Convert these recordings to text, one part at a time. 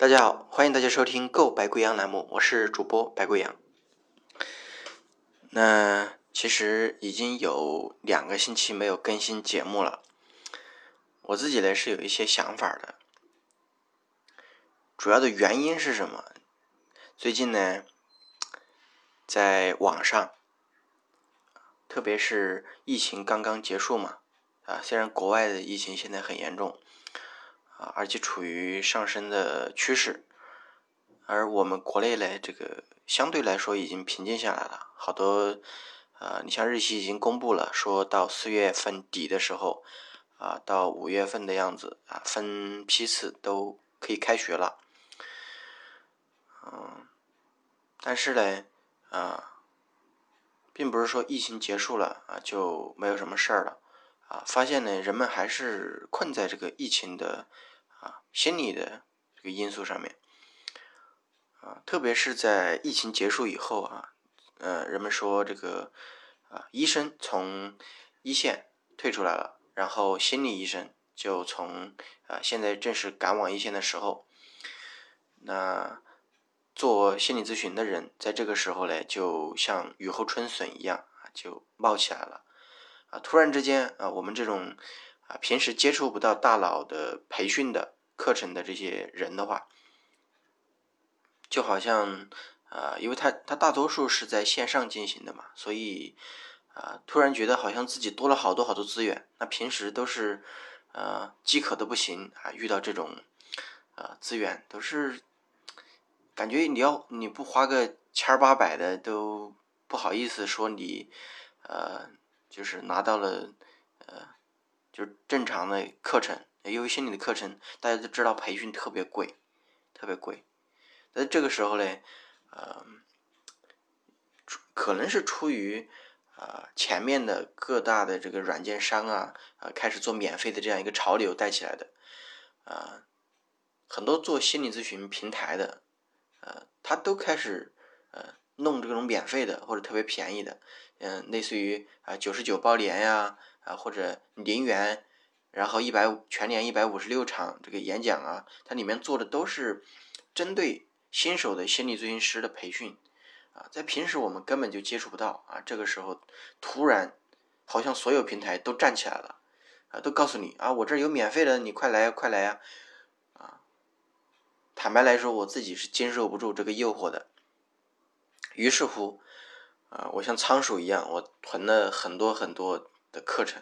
大家好，欢迎大家收听《购白贵阳》栏目，我是主播白贵阳。那其实已经有两个星期没有更新节目了，我自己呢是有一些想法的。主要的原因是什么？最近呢，在网上，特别是疫情刚刚结束嘛，啊，虽然国外的疫情现在很严重。啊，而且处于上升的趋势，而我们国内呢，这个相对来说已经平静下来了。好多，呃，你像日期已经公布了，说到四月份底的时候，啊，到五月份的样子，啊，分批次都可以开学了。嗯，但是呢，啊，并不是说疫情结束了啊就没有什么事儿了，啊，发现呢，人们还是困在这个疫情的。心理的这个因素上面，啊，特别是在疫情结束以后啊，呃，人们说这个啊，医生从一线退出来了，然后心理医生就从啊，现在正是赶往一线的时候，那做心理咨询的人在这个时候呢，就像雨后春笋一样啊，就冒起来了，啊，突然之间啊，我们这种。啊，平时接触不到大脑的培训的课程的这些人的话，就好像啊，因为他他大多数是在线上进行的嘛，所以啊，突然觉得好像自己多了好多好多资源。那平时都是呃饥渴的不行啊，遇到这种啊资源都是感觉你要你不花个千八百的都不好意思说你呃就是拿到了呃。就正常的课程，因为心理的课程，大家都知道培训特别贵，特别贵。那这个时候呢，呃，可能是出于啊前面的各大的这个软件商啊啊开始做免费的这样一个潮流带起来的，啊，很多做心理咨询平台的，呃，他都开始呃弄这种免费的或者特别便宜的，嗯，类似于啊九十九包年呀。啊，或者零元，然后一百全年一百五十六场这个演讲啊，它里面做的都是针对新手的心理咨询师的培训啊，在平时我们根本就接触不到啊，这个时候突然好像所有平台都站起来了啊，都告诉你啊，我这有免费的，你快来快来呀啊！坦白来说，我自己是经受不住这个诱惑的，于是乎啊，我像仓鼠一样，我囤了很多很多。的课程，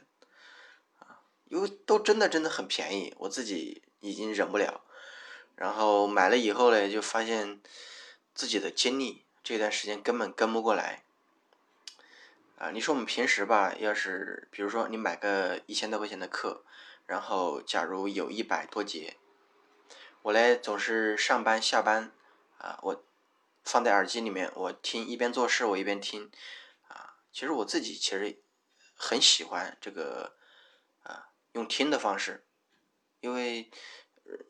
因为都真的真的很便宜，我自己已经忍不了。然后买了以后呢，就发现自己的精力这段时间根本跟不过来啊。你说我们平时吧，要是比如说你买个一千多块钱的课，然后假如有一百多节，我呢总是上班下班啊，我放在耳机里面，我听一边做事我一边听啊。其实我自己其实。很喜欢这个，用听的方式，因为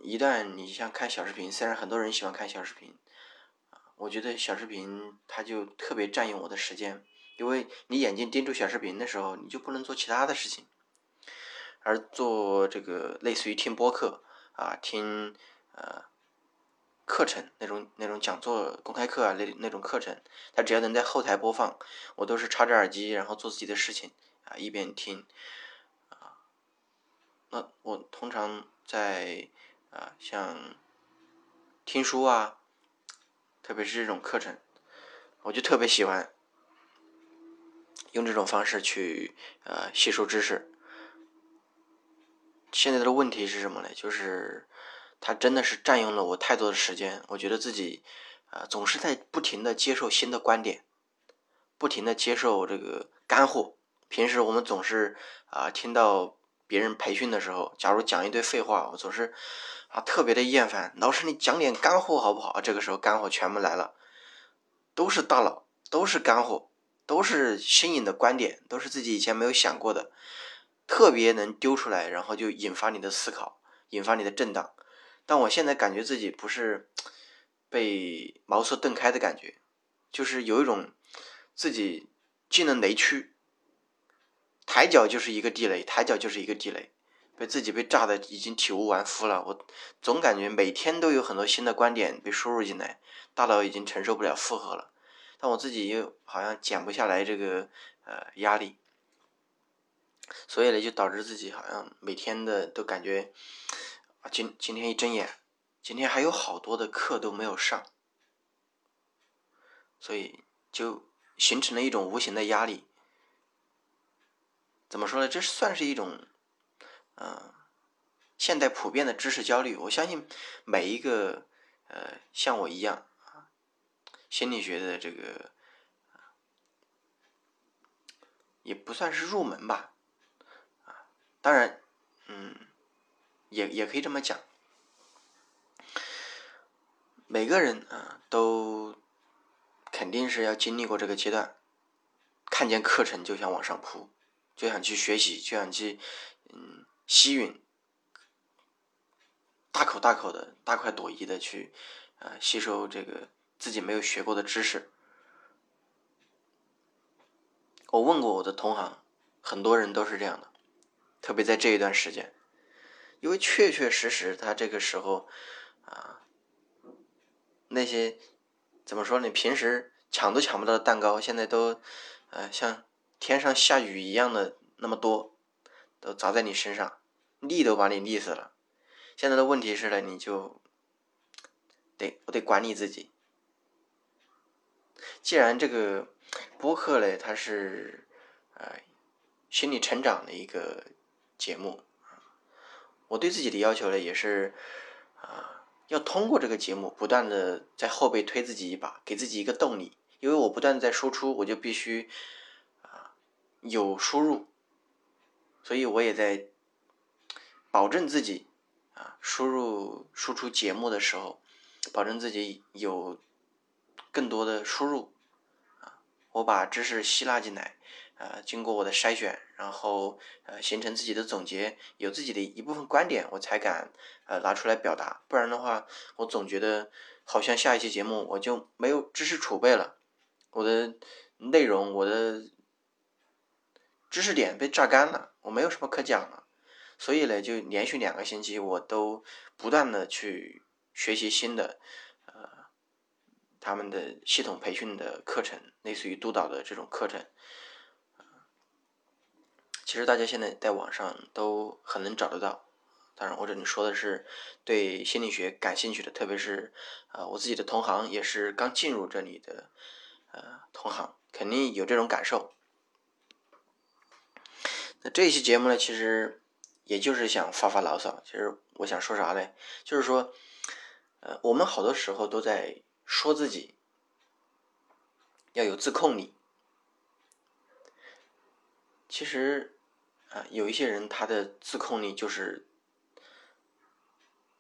一旦你像看小视频，虽然很多人喜欢看小视频，我觉得小视频它就特别占用我的时间，因为你眼睛盯住小视频的时候，你就不能做其他的事情，而做这个类似于听播客啊，听呃课程那种那种讲座公开课啊那那种课程，它只要能在后台播放，我都是插着耳机然后做自己的事情。啊，一边听，那我通常在啊，像听书啊，特别是这种课程，我就特别喜欢用这种方式去呃吸收知识。现在的问题是什么呢？就是它真的是占用了我太多的时间，我觉得自己啊总是在不停的接受新的观点，不停的接受这个干货。平时我们总是啊听到别人培训的时候，假如讲一堆废话，我总是啊特别的厌烦。老师，你讲点干货好不好？这个时候干货全部来了，都是大佬，都是干货，都是新颖的观点，都是自己以前没有想过的，特别能丢出来，然后就引发你的思考，引发你的震荡。但我现在感觉自己不是被茅塞顿开的感觉，就是有一种自己进了雷区。抬脚就是一个地雷，抬脚就是一个地雷，被自己被炸的已经体无完肤了。我总感觉每天都有很多新的观点被输入进来，大脑已经承受不了负荷了。但我自己又好像减不下来这个呃压力，所以呢，就导致自己好像每天的都感觉啊，今今天一睁眼，今天还有好多的课都没有上，所以就形成了一种无形的压力。怎么说呢？这算是一种，嗯，现代普遍的知识焦虑。我相信每一个呃像我一样啊，心理学的这个也不算是入门吧，啊，当然，嗯，也也可以这么讲，每个人啊都肯定是要经历过这个阶段，看见课程就想往上扑。就想去学习，就想去，嗯，吸吮，大口大口的、大快朵颐的去，呃，吸收这个自己没有学过的知识。我问过我的同行，很多人都是这样的，特别在这一段时间，因为确确实实他这个时候，啊，那些怎么说呢？平时抢都抢不到的蛋糕，现在都，呃，像。天上下雨一样的那么多，都砸在你身上，腻都把你腻死了。现在的问题是呢，你就得我得管理自己。既然这个播客呢，它是呃心理成长的一个节目，我对自己的要求呢，也是啊，要通过这个节目不断的在后背推自己一把，给自己一个动力。因为我不断在输出，我就必须。有输入，所以我也在保证自己啊，输入输出节目的时候，保证自己有更多的输入啊，我把知识吸纳进来，呃，经过我的筛选，然后呃，形成自己的总结，有自己的一部分观点，我才敢呃拿出来表达，不然的话，我总觉得好像下一期节目我就没有知识储备了，我的内容，我的。知识点被榨干了，我没有什么可讲了，所以呢，就连续两个星期，我都不断的去学习新的，呃，他们的系统培训的课程，类似于督导的这种课程。其实大家现在在网上都很能找得到，当然我这里说的是对心理学感兴趣的，特别是啊我自己的同行也是刚进入这里的，呃，同行肯定有这种感受。那这一期节目呢，其实也就是想发发牢骚。其实我想说啥呢？就是说，呃，我们好多时候都在说自己要有自控力。其实啊，有一些人他的自控力就是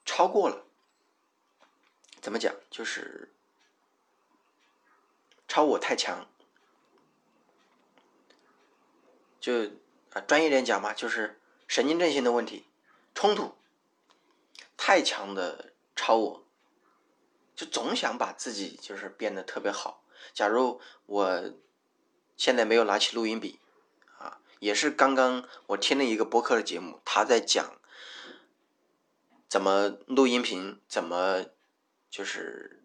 超过了。怎么讲？就是超我太强，就。啊，专业点讲嘛，就是神经症性的问题，冲突太强的超我，就总想把自己就是变得特别好。假如我现在没有拿起录音笔，啊，也是刚刚我听了一个播客的节目，他在讲怎么录音频，怎么就是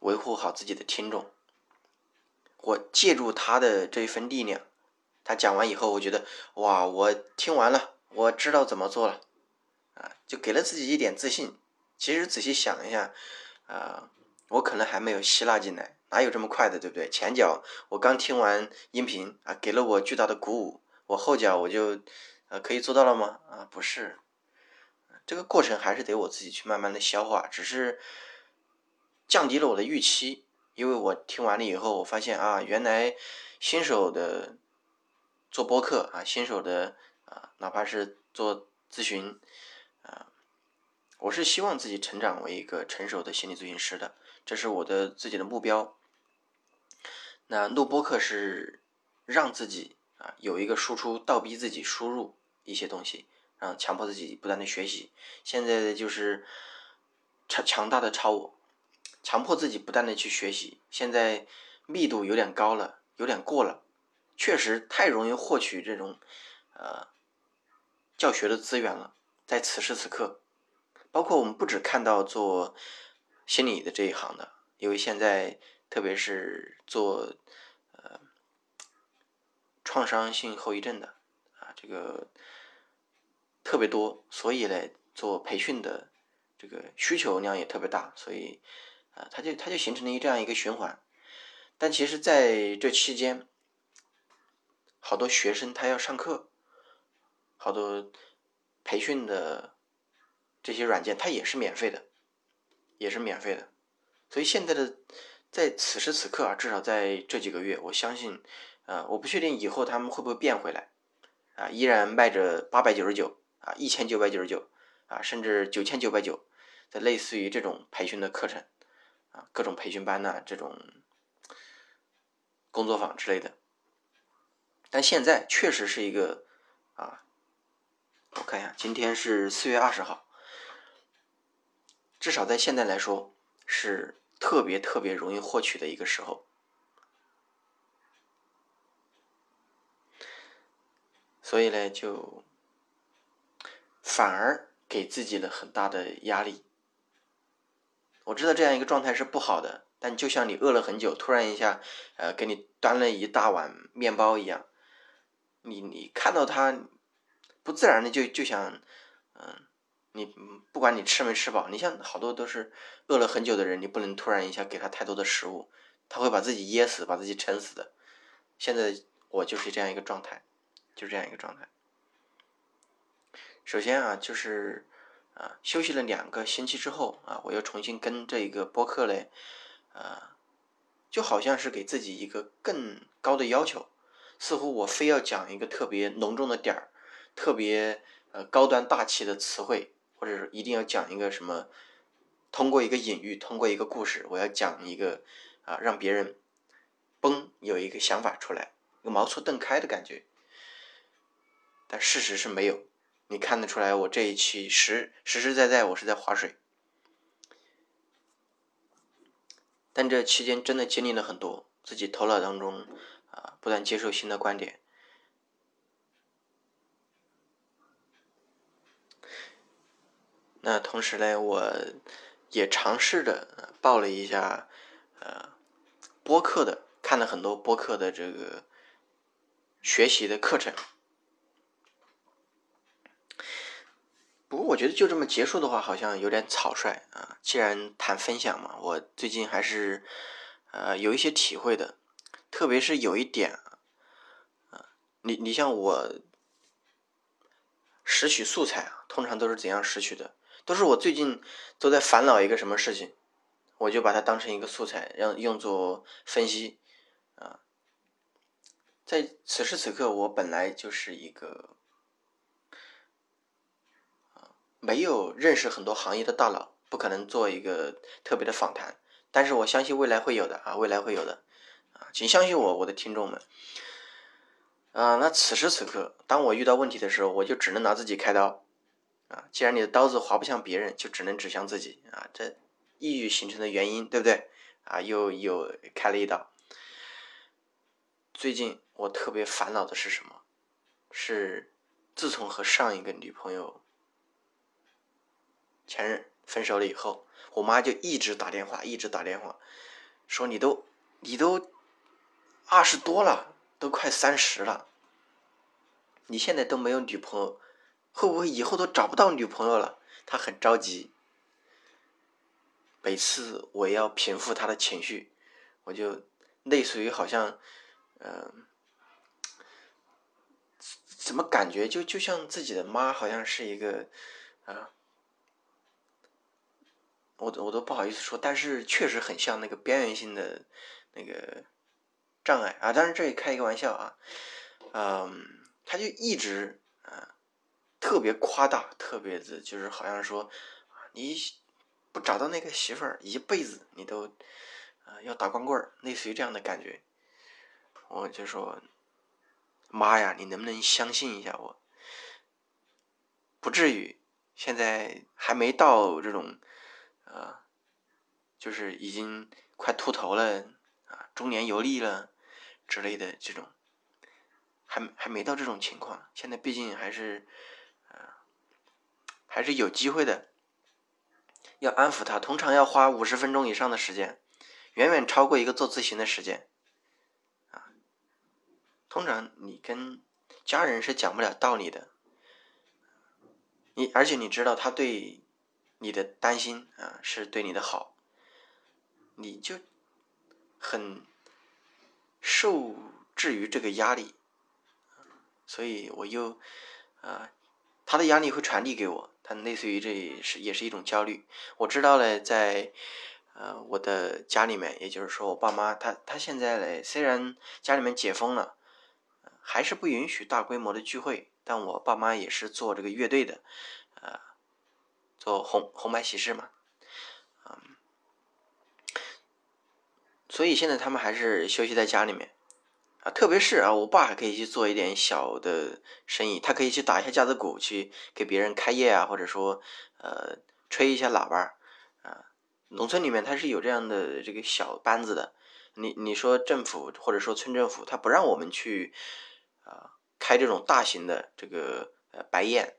维护好自己的听众。我借助他的这一份力量，他讲完以后，我觉得哇，我听完了，我知道怎么做了，啊，就给了自己一点自信。其实仔细想一下，啊，我可能还没有吸纳进来，哪有这么快的，对不对？前脚我刚听完音频啊，给了我巨大的鼓舞，我后脚我就呃可以做到了吗？啊，不是，这个过程还是得我自己去慢慢的消化，只是降低了我的预期。因为我听完了以后，我发现啊，原来新手的做播客啊，新手的啊，哪怕是做咨询啊，我是希望自己成长为一个成熟的心理咨询师的，这是我的自己的目标。那录播客是让自己啊有一个输出，倒逼自己输入一些东西，让强迫自己不断的学习。现在的就是强强大的超我。强迫自己不断的去学习，现在密度有点高了，有点过了，确实太容易获取这种呃教学的资源了，在此时此刻，包括我们不只看到做心理的这一行的，因为现在特别是做呃创伤性后遗症的啊，这个特别多，所以呢，做培训的这个需求量也特别大，所以啊，它就它就形成了一这样一个循环。但其实在这期间，好多学生他要上课，好多培训的这些软件，它也是免费的，也是免费的。所以现在的在此时此刻啊，至少在这几个月，我相信，呃，我不确定以后他们会不会变回来，啊，依然卖着八百九十九啊，一千九百九十九啊，甚至九千九百九，的类似于这种培训的课程啊，各种培训班呐，这种工作坊之类的。但现在确实是一个啊，我看一下，今天是四月二十号，至少在现在来说是特别特别容易获取的一个时候，所以呢，就反而给自己了很大的压力。我知道这样一个状态是不好的，但就像你饿了很久，突然一下，呃，给你端了一大碗面包一样。你你看到他不自然的就就想，嗯，你不管你吃没吃饱，你像好多都是饿了很久的人，你不能突然一下给他太多的食物，他会把自己噎死，把自己撑死的。现在我就是这样一个状态，就这样一个状态。首先啊，就是啊，休息了两个星期之后啊，我又重新跟这一个播客嘞，啊，就好像是给自己一个更高的要求。似乎我非要讲一个特别浓重的点儿，特别呃高端大气的词汇，或者是一定要讲一个什么，通过一个隐喻，通过一个故事，我要讲一个啊让别人嘣有一个想法出来，一个茅塞顿开的感觉。但事实是没有，你看得出来，我这一期实实实在在我是在划水。但这期间真的经历了很多，自己头脑当中。啊，不断接受新的观点。那同时呢，我也尝试着报了一下呃播客的，看了很多播客的这个学习的课程。不过我觉得就这么结束的话，好像有点草率啊。既然谈分享嘛，我最近还是呃有一些体会的。特别是有一点，啊，你你像我拾取素材啊，通常都是怎样拾取的？都是我最近都在烦恼一个什么事情，我就把它当成一个素材，让用作分析，啊，在此时此刻，我本来就是一个啊，没有认识很多行业的大佬，不可能做一个特别的访谈，但是我相信未来会有的啊，未来会有的。啊请相信我，我的听众们。啊，那此时此刻，当我遇到问题的时候，我就只能拿自己开刀。啊，既然你的刀子划不向别人，就只能指向自己。啊，这抑郁形成的原因，对不对？啊，又又开了一刀。最近我特别烦恼的是什么？是自从和上一个女朋友、前任分手了以后，我妈就一直打电话，一直打电话，说你都，你都。二十多了，都快三十了。你现在都没有女朋友，会不会以后都找不到女朋友了？他很着急。每次我要平复他的情绪，我就类似于好像，嗯，怎么感觉就就像自己的妈，好像是一个啊，我我都不好意思说，但是确实很像那个边缘性的那个。障碍啊，当然这里开一个玩笑啊，嗯，他就一直啊特别夸大，特别的，就是好像说你不找到那个媳妇儿，一辈子你都啊要打光棍儿，类似于这样的感觉。我就说妈呀，你能不能相信一下我？不至于，现在还没到这种啊，就是已经快秃头了啊，中年油腻了。之类的这种，还还没到这种情况。现在毕竟还是，呃，还是有机会的。要安抚他，通常要花五十分钟以上的时间，远远超过一个做咨询的时间。啊，通常你跟家人是讲不了道理的。你而且你知道他对你的担心啊，是对你的好，你就很受制于这个压力，所以我又啊，他的压力会传递给我，他类似于这是也是一种焦虑。我知道了，在呃我的家里面，也就是说我爸妈，他他现在嘞，虽然家里面解封了，还是不允许大规模的聚会。但我爸妈也是做这个乐队的，做红红白喜事嘛，嗯，所以现在他们还是休息在家里面，啊，特别是啊，我爸还可以去做一点小的生意，他可以去打一下架子鼓，去给别人开业啊，或者说呃吹一下喇叭，啊，农村里面他是有这样的这个小班子的，你你说政府或者说村政府他不让我们去啊。开这种大型的这个呃白宴，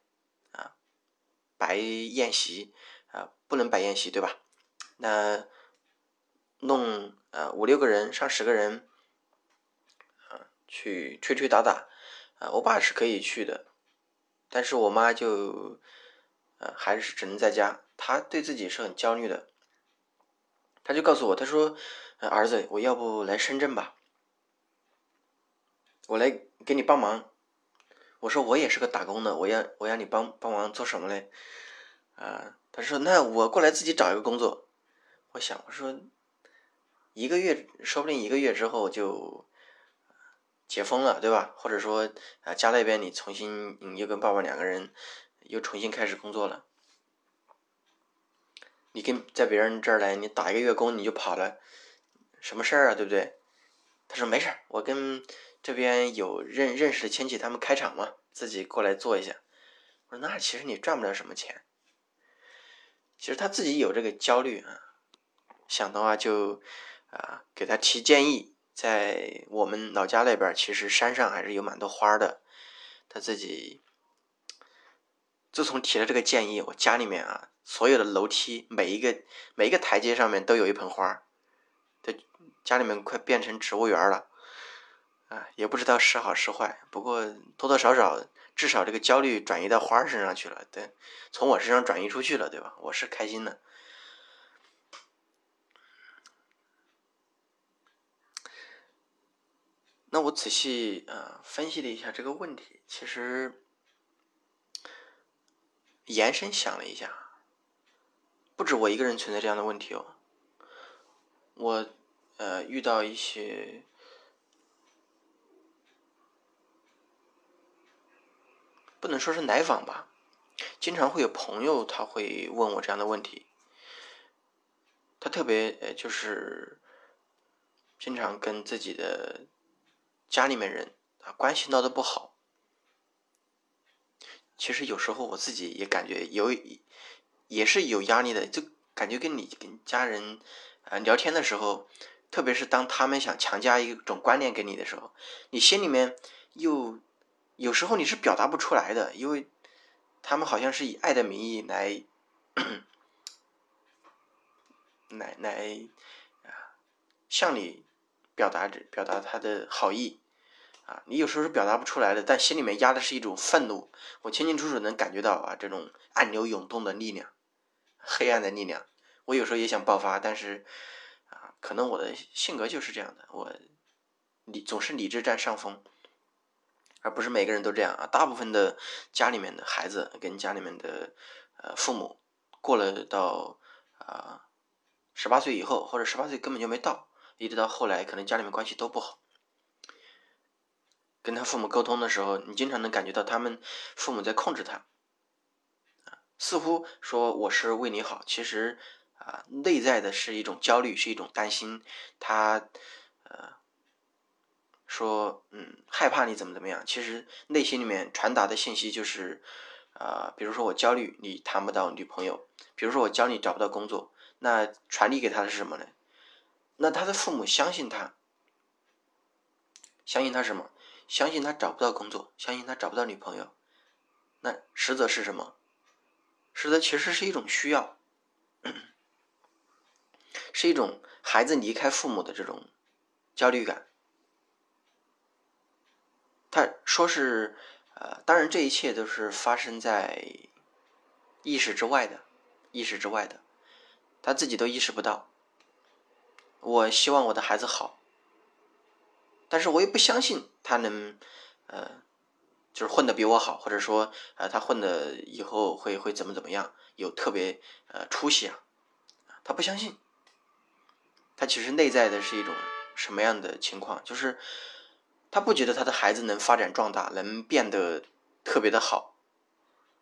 白宴席啊，不能摆宴席对吧？那弄呃五六个人上十个人啊去吹吹打打啊，我爸是可以去的，但是我妈就呃还是只能在家，她对自己是很焦虑的，她就告诉我，她说儿子，我要不来深圳吧，我来给你帮忙。我说我也是个打工的，我要我要你帮帮忙做什么嘞？啊，他说那我过来自己找一个工作。我想我说一个月说不定一个月之后就解封了，对吧？或者说啊家那边你重新你又跟爸爸两个人又重新开始工作了，你跟在别人这儿来你打一个月工你就跑了，什么事儿啊？对不对？他说没事儿，我跟。这边有认认识的亲戚，他们开厂嘛，自己过来做一下。我说那其实你赚不了什么钱。其实他自己有这个焦虑啊，想的话就啊给他提建议，在我们老家那边，其实山上还是有蛮多花的。他自己自从提了这个建议，我家里面啊所有的楼梯每一个每一个台阶上面都有一盆花，他家里面快变成植物园了。啊，也不知道是好是坏，不过多多少少，至少这个焦虑转移到花儿身上去了，对，从我身上转移出去了，对吧？我是开心的。那我仔细啊分析了一下这个问题，其实延伸想了一下，不止我一个人存在这样的问题哦，我呃遇到一些。不能说是来访吧，经常会有朋友他会问我这样的问题，他特别呃就是经常跟自己的家里面人啊关系闹得不好，其实有时候我自己也感觉有也是有压力的，就感觉跟你跟家人啊聊天的时候，特别是当他们想强加一种观念给你的时候，你心里面又。有时候你是表达不出来的，因为他们好像是以爱的名义来，来来啊，向你表达着表达他的好意啊，你有时候是表达不出来的，但心里面压的是一种愤怒，我清清楚楚能感觉到啊，这种暗流涌动的力量，黑暗的力量，我有时候也想爆发，但是啊，可能我的性格就是这样的，我理总是理智占上风。而不是每个人都这样啊，大部分的家里面的孩子跟家里面的呃父母过了到啊十八岁以后，或者十八岁根本就没到，一直到后来可能家里面关系都不好，跟他父母沟通的时候，你经常能感觉到他们父母在控制他，啊，似乎说我是为你好，其实啊内在的是一种焦虑，是一种担心，他呃。说，嗯，害怕你怎么怎么样？其实内心里面传达的信息就是，啊，比如说我焦虑你谈不到女朋友，比如说我焦虑找不到工作，那传递给他的是什么呢？那他的父母相信他，相信他什么？相信他找不到工作，相信他找不到女朋友，那实则是什么？实则其实是一种需要，是一种孩子离开父母的这种焦虑感。他说是，呃，当然这一切都是发生在意识之外的，意识之外的，他自己都意识不到。我希望我的孩子好，但是我也不相信他能，呃，就是混的比我好，或者说，呃，他混的以后会会怎么怎么样，有特别呃出息啊，他不相信。他其实内在的是一种什么样的情况？就是。他不觉得他的孩子能发展壮大，能变得特别的好。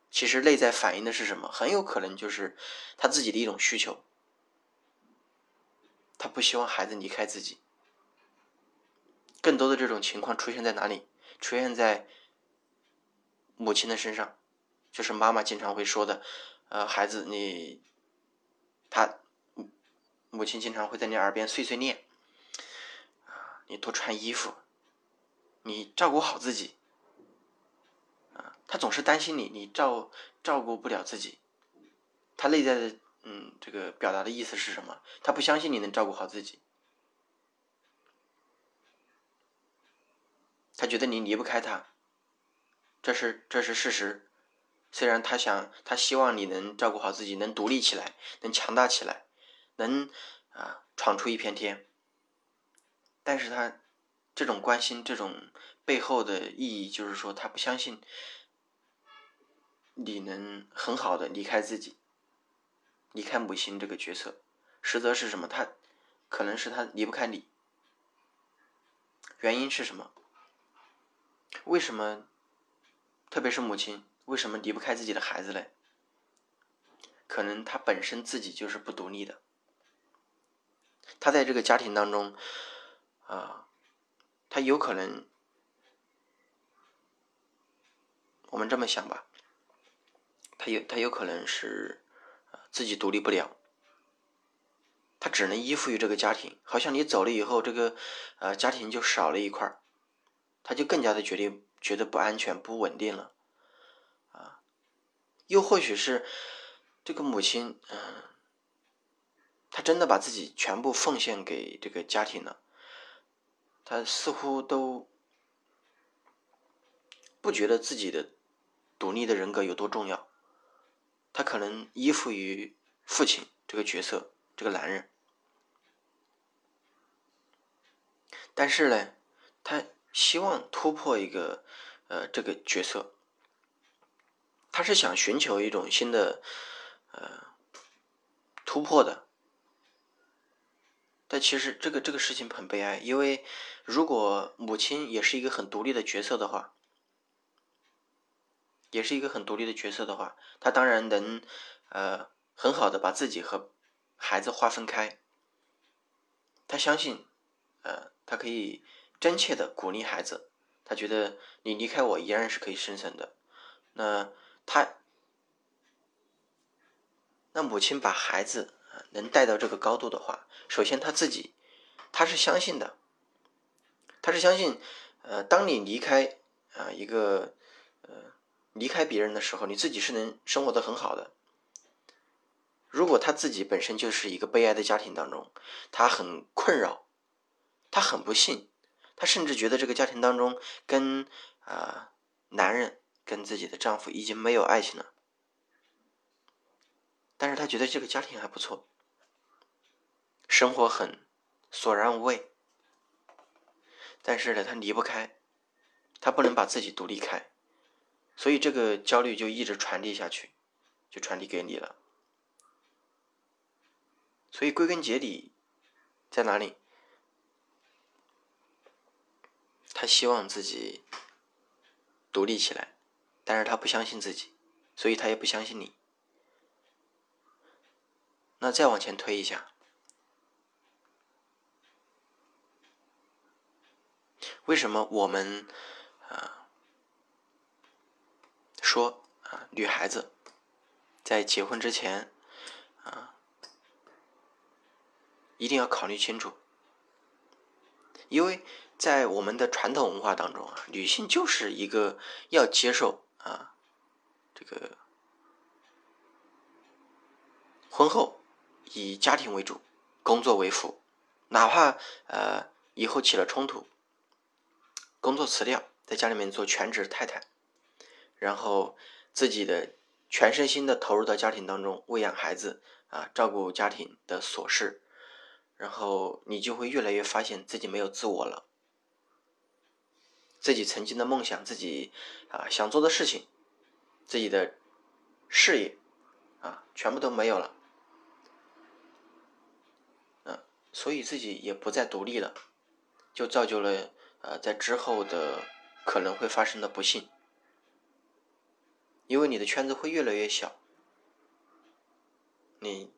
其实内在反映的是什么？很有可能就是他自己的一种需求。他不希望孩子离开自己。更多的这种情况出现在哪里？出现在母亲的身上，就是妈妈经常会说的：“呃，孩子，你他母亲经常会在你耳边碎碎念啊，你多穿衣服。”你照顾好自己，啊，他总是担心你，你照照顾不了自己。他内在的，嗯，这个表达的意思是什么？他不相信你能照顾好自己，他觉得你离不开他，这是这是事实。虽然他想，他希望你能照顾好自己，能独立起来，能强大起来，能啊闯出一片天，但是他。这种关心，这种背后的意义，就是说他不相信你能很好的离开自己，离开母亲这个角色。实则是什么？他可能是他离不开你。原因是什么？为什么？特别是母亲，为什么离不开自己的孩子嘞？可能他本身自己就是不独立的。他在这个家庭当中，啊。他有可能，我们这么想吧，他有他有可能是自己独立不了，他只能依附于这个家庭。好像你走了以后，这个呃家庭就少了一块他就更加的觉得觉得不安全、不稳定了啊。又或许是这个母亲，嗯，他真的把自己全部奉献给这个家庭了。他似乎都不觉得自己的独立的人格有多重要，他可能依附于父亲这个角色，这个男人。但是呢，他希望突破一个呃这个角色，他是想寻求一种新的呃突破的。但其实这个这个事情很悲哀，因为如果母亲也是一个很独立的角色的话，也是一个很独立的角色的话，她当然能呃很好的把自己和孩子划分开。她相信，呃，她可以真切的鼓励孩子，她觉得你离开我依然是可以生存的。那她，那母亲把孩子。能带到这个高度的话，首先他自己，他是相信的，他是相信，呃，当你离开啊一个呃离开别人的时候，你自己是能生活的很好的。如果他自己本身就是一个悲哀的家庭当中，他很困扰，他很不幸，他甚至觉得这个家庭当中跟啊男人跟自己的丈夫已经没有爱情了，但是他觉得这个家庭还不错。生活很索然无味，但是呢，他离不开，他不能把自己独立开，所以这个焦虑就一直传递下去，就传递给你了。所以归根结底在哪里？他希望自己独立起来，但是他不相信自己，所以他也不相信你。那再往前推一下。为什么我们啊说啊女孩子在结婚之前啊一定要考虑清楚？因为在我们的传统文化当中啊，女性就是一个要接受啊这个婚后以家庭为主，工作为辅，哪怕呃以后起了冲突，工作辞掉，在家里面做全职太太，然后自己的全身心的投入到家庭当中，喂养孩子啊，照顾家庭的琐事，然后你就会越来越发现自己没有自我了。自己曾经的梦想，自己啊想做的事情，自己的事业啊，全部都没有了，嗯，所以自己也不再独立了，就造就了呃在之后的可能会发生的不幸，因为你的圈子会越来越小，你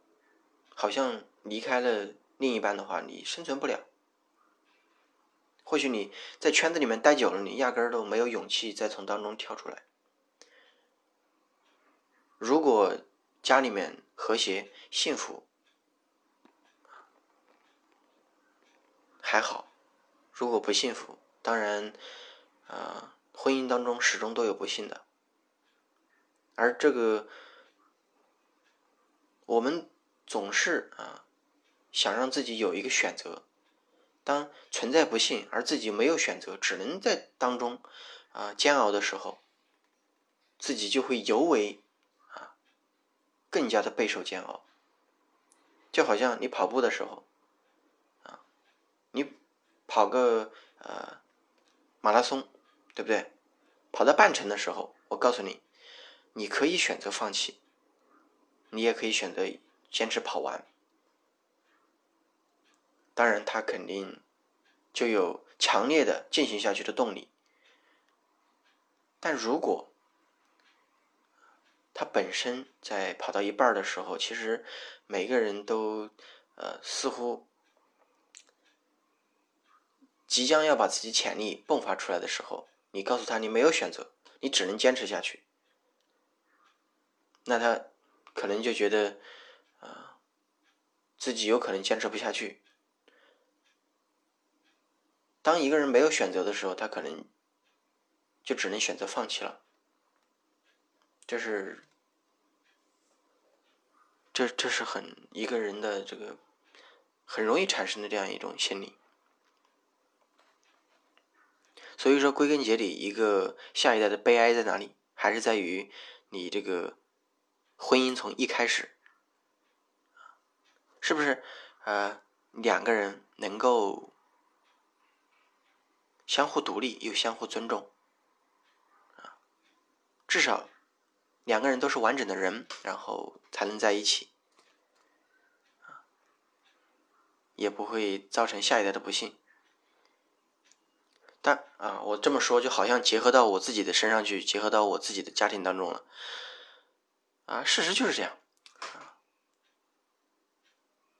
好像离开了另一半的话，你生存不了。或许你在圈子里面待久了，你压根儿都没有勇气再从当中跳出来。如果家里面和谐幸福还好，如果不幸福，当然，啊，婚姻当中始终都有不幸的。而这个，我们总是啊，想让自己有一个选择。当存在不幸，而自己没有选择，只能在当中啊煎熬的时候，自己就会尤为啊更加的备受煎熬。就好像你跑步的时候，跑个呃马拉松，对不对？跑到半程的时候，我告诉你，你可以选择放弃，你也可以选择坚持跑完。当然，他肯定就有强烈的进行下去的动力。但如果他本身在跑到一半的时候，其实每个人都呃似乎即将要把自己潜力迸发出来的时候，你告诉他你没有选择，你只能坚持下去，那他可能就觉得啊自己有可能坚持不下去。当一个人没有选择的时候，他可能就只能选择放弃了。这是，这这是很一个人的这个很容易产生的这样一种心理。所以说，归根结底，一个下一代的悲哀在哪里？还是在于你这个婚姻从一开始，是不是呃两个人能够？相互独立又相互尊重，啊，至少两个人都是完整的人，然后才能在一起，啊，也不会造成下一代的不幸。但啊，我这么说就好像结合到我自己的身上去，结合到我自己的家庭当中了，啊，事实就是这样，啊，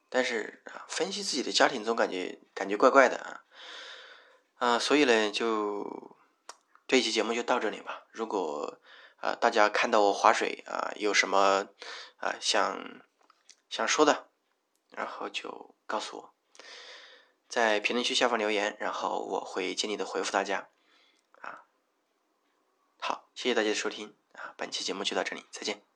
但是啊，分析自己的家庭总感觉感觉怪怪的啊。啊，所以呢，就这一期节目就到这里吧。如果啊，大家看到我划水啊，有什么啊想想说的，然后就告诉我，在评论区下方留言，然后我会尽力的回复大家。啊，好，谢谢大家的收听啊，本期节目就到这里，再见。